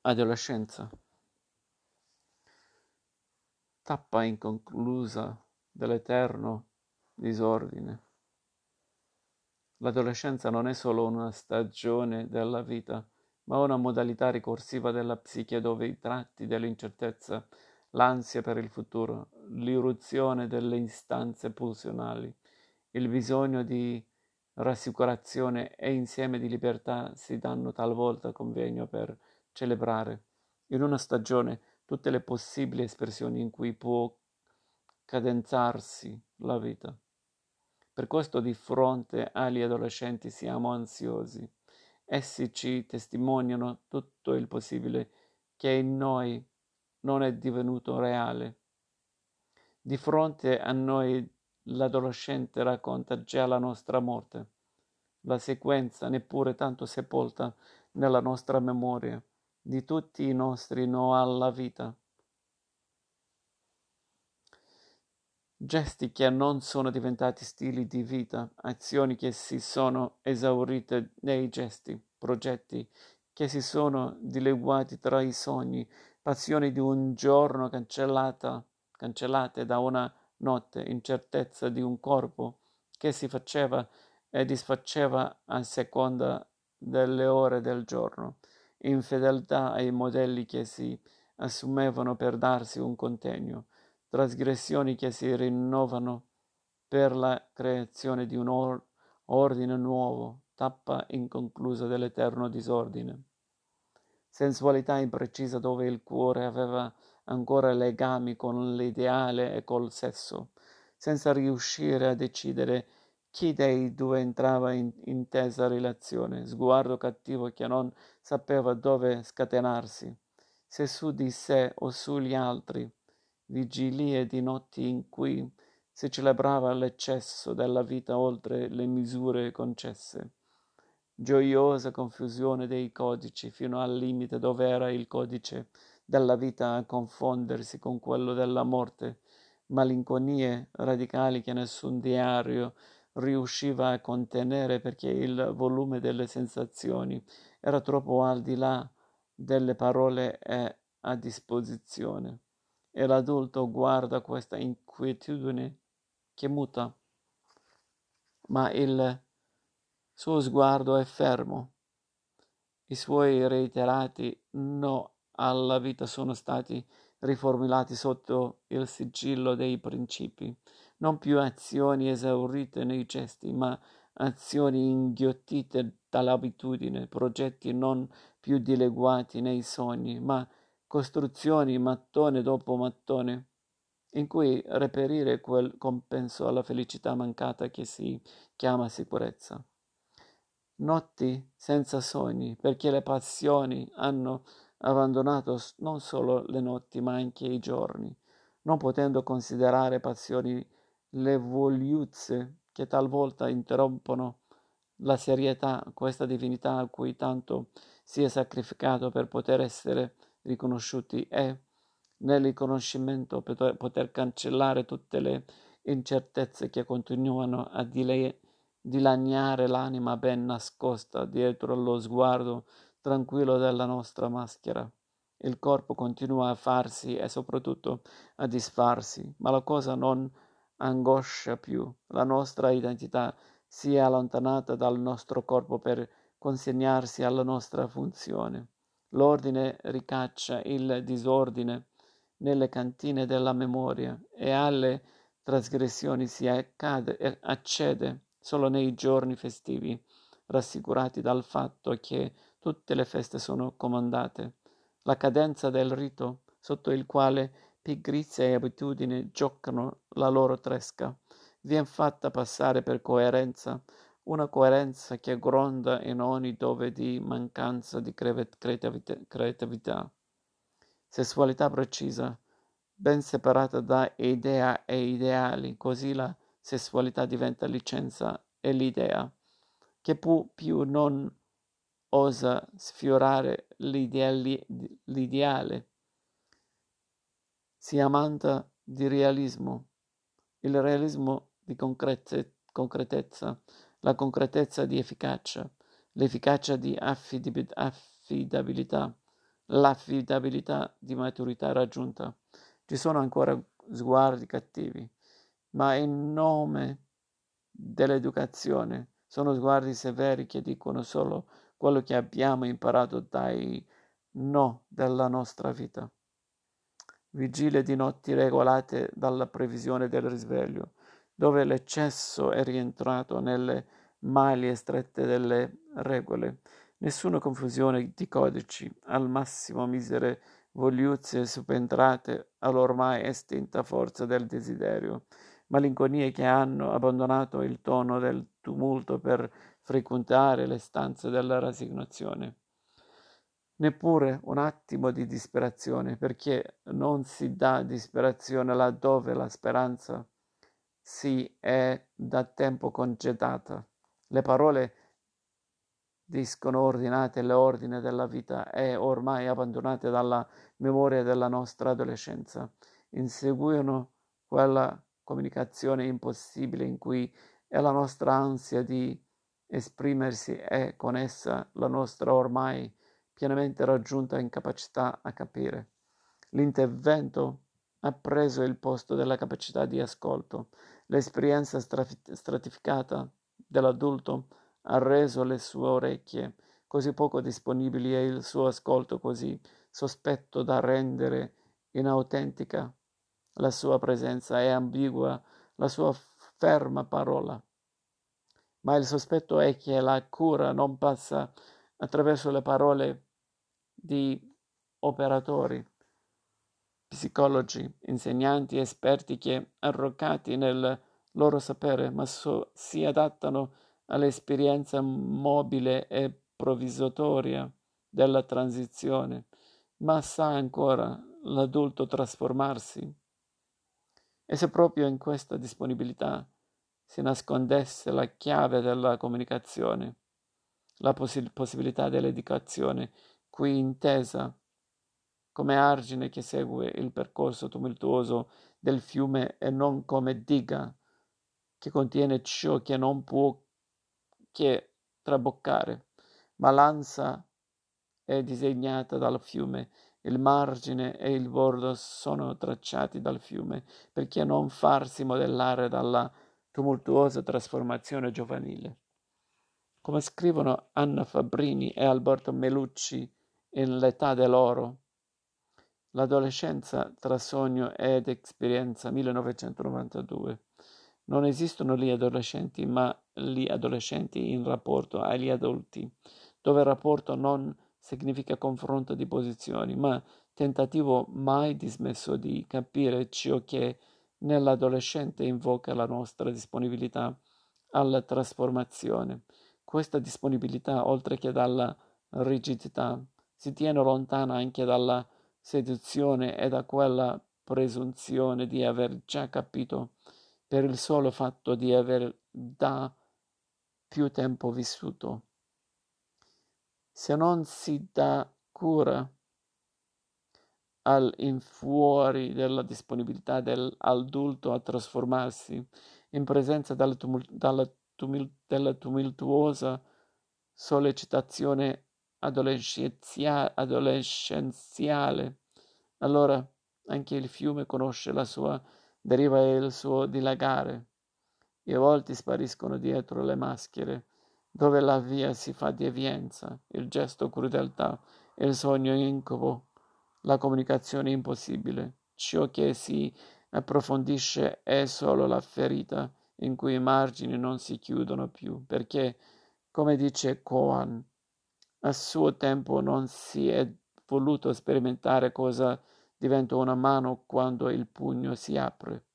Adolescenza. Tappa inconclusa dell'eterno disordine. L'adolescenza non è solo una stagione della vita, ma una modalità ricorsiva della psiche dove i tratti dell'incertezza, l'ansia per il futuro, l'irruzione delle istanze pulsionali, il bisogno di rassicurazione e insieme di libertà si danno talvolta convegno per celebrare in una stagione tutte le possibili espressioni in cui può cadenzarsi la vita. Per questo di fronte agli adolescenti siamo ansiosi. Essi ci testimoniano tutto il possibile che in noi non è divenuto reale. Di fronte a noi l'adolescente racconta già la nostra morte, la sequenza neppure tanto sepolta nella nostra memoria di tutti i nostri no alla vita. Gesti che non sono diventati stili di vita, azioni che si sono esaurite nei gesti, progetti che si sono dileguati tra i sogni, passioni di un giorno cancellata, cancellate da una notte, incertezza di un corpo che si faceva e disfaceva a seconda delle ore del giorno infedeltà ai modelli che si assumevano per darsi un contegno, trasgressioni che si rinnovano per la creazione di un or- ordine nuovo, tappa inconclusa dell'eterno disordine. Sensualità imprecisa dove il cuore aveva ancora legami con l'ideale e col sesso, senza riuscire a decidere chi dei due entrava in intesa relazione, sguardo cattivo che non sapeva dove scatenarsi, se su di sé o sugli altri, vigilie di notti in cui si celebrava l'eccesso della vita oltre le misure concesse, gioiosa confusione dei codici fino al limite dove era il codice della vita a confondersi con quello della morte, malinconie radicali che nessun diario riusciva a contenere perché il volume delle sensazioni era troppo al di là delle parole a disposizione. E l'adulto guarda questa inquietudine che muta, ma il suo sguardo è fermo. I suoi reiterati no alla vita sono stati riformulati sotto il sigillo dei principi non più azioni esaurite nei gesti, ma azioni inghiottite dall'abitudine, progetti non più dileguati nei sogni, ma costruzioni mattone dopo mattone, in cui reperire quel compenso alla felicità mancata che si chiama sicurezza. Notti senza sogni, perché le passioni hanno abbandonato non solo le notti, ma anche i giorni, non potendo considerare passioni le vogliuzze che talvolta interrompono la serietà, questa divinità a cui tanto si è sacrificato per poter essere riconosciuti e nel riconoscimento poter, poter cancellare tutte le incertezze che continuano a dile, dilaniare l'anima ben nascosta dietro lo sguardo tranquillo della nostra maschera. Il corpo continua a farsi e soprattutto a disfarsi, ma la cosa non angoscia più. La nostra identità si è allontanata dal nostro corpo per consegnarsi alla nostra funzione. L'ordine ricaccia il disordine nelle cantine della memoria e alle trasgressioni si accade, accede solo nei giorni festivi, rassicurati dal fatto che tutte le feste sono comandate. La cadenza del rito sotto il quale pigrizia e abitudine giocano la loro tresca, vien fatta passare per coerenza, una coerenza che gronda in ogni dove di mancanza di creatività. Sessualità precisa, ben separata da idea e ideali, così la sessualità diventa licenza e l'idea, che pu- più non osa sfiorare l'ideali- l'ideale si amanta di realismo, il realismo di concrete- concretezza, la concretezza di efficacia, l'efficacia di affidabilità, l'affidabilità di maturità raggiunta. Ci sono ancora sguardi cattivi, ma in nome dell'educazione sono sguardi severi che dicono solo quello che abbiamo imparato dai no della nostra vita. Vigilie di notti regolate dalla previsione del risveglio, dove l'eccesso è rientrato nelle maglie strette delle regole. Nessuna confusione di codici, al massimo misere vogliuzze subentrate all'ormai estinta forza del desiderio, malinconie che hanno abbandonato il tono del tumulto per frequentare le stanze della rassegnazione. Neppure un attimo di disperazione, perché non si dà disperazione laddove la speranza si è da tempo congedata. Le parole discono ordinate le ordini della vita e ormai abbandonate dalla memoria della nostra adolescenza. Inseguono quella comunicazione impossibile in cui è la nostra ansia di esprimersi e con essa la nostra ormai pienamente raggiunta incapacità a capire. L'intervento ha preso il posto della capacità di ascolto. L'esperienza stratificata dell'adulto ha reso le sue orecchie così poco disponibili e il suo ascolto così sospetto da rendere inautentica la sua presenza e ambigua la sua ferma parola. Ma il sospetto è che la cura non passa attraverso le parole di operatori, psicologi, insegnanti, esperti che, arroccati nel loro sapere, ma so, si adattano all'esperienza mobile e provvisoria della transizione, ma sa ancora l'adulto trasformarsi. E se proprio in questa disponibilità si nascondesse la chiave della comunicazione, la poss- possibilità dell'educazione, qui intesa come argine che segue il percorso tumultuoso del fiume e non come diga che contiene ciò che non può che traboccare, ma l'ansa è disegnata dal fiume, il margine e il bordo sono tracciati dal fiume, perché non farsi modellare dalla tumultuosa trasformazione giovanile. Come scrivono Anna Fabrini e Alberto Melucci in L'età dell'oro, L'adolescenza tra sogno ed esperienza 1992. Non esistono gli adolescenti, ma gli adolescenti in rapporto agli adulti, dove il rapporto non significa confronto di posizioni, ma tentativo mai dismesso di capire ciò che nell'adolescente invoca la nostra disponibilità alla trasformazione. Questa disponibilità, oltre che dalla rigidità, si tiene lontana anche dalla seduzione e da quella presunzione di aver già capito per il solo fatto di aver da più tempo vissuto. Se non si dà cura all'infuori della disponibilità dell'adulto a trasformarsi in presenza della, tumult- della, tumult- della tumultuosa sollecitazione adolescenziale, allora anche il fiume conosce la sua deriva e il suo dilagare, a volte spariscono dietro le maschere, dove la via si fa devienza, il gesto crudeltà, il sogno incubo, la comunicazione impossibile. Ciò che si approfondisce è solo la ferita in cui i margini non si chiudono più, perché, come dice Coan, a suo tempo non si è voluto sperimentare cosa diventa una mano quando il pugno si apre.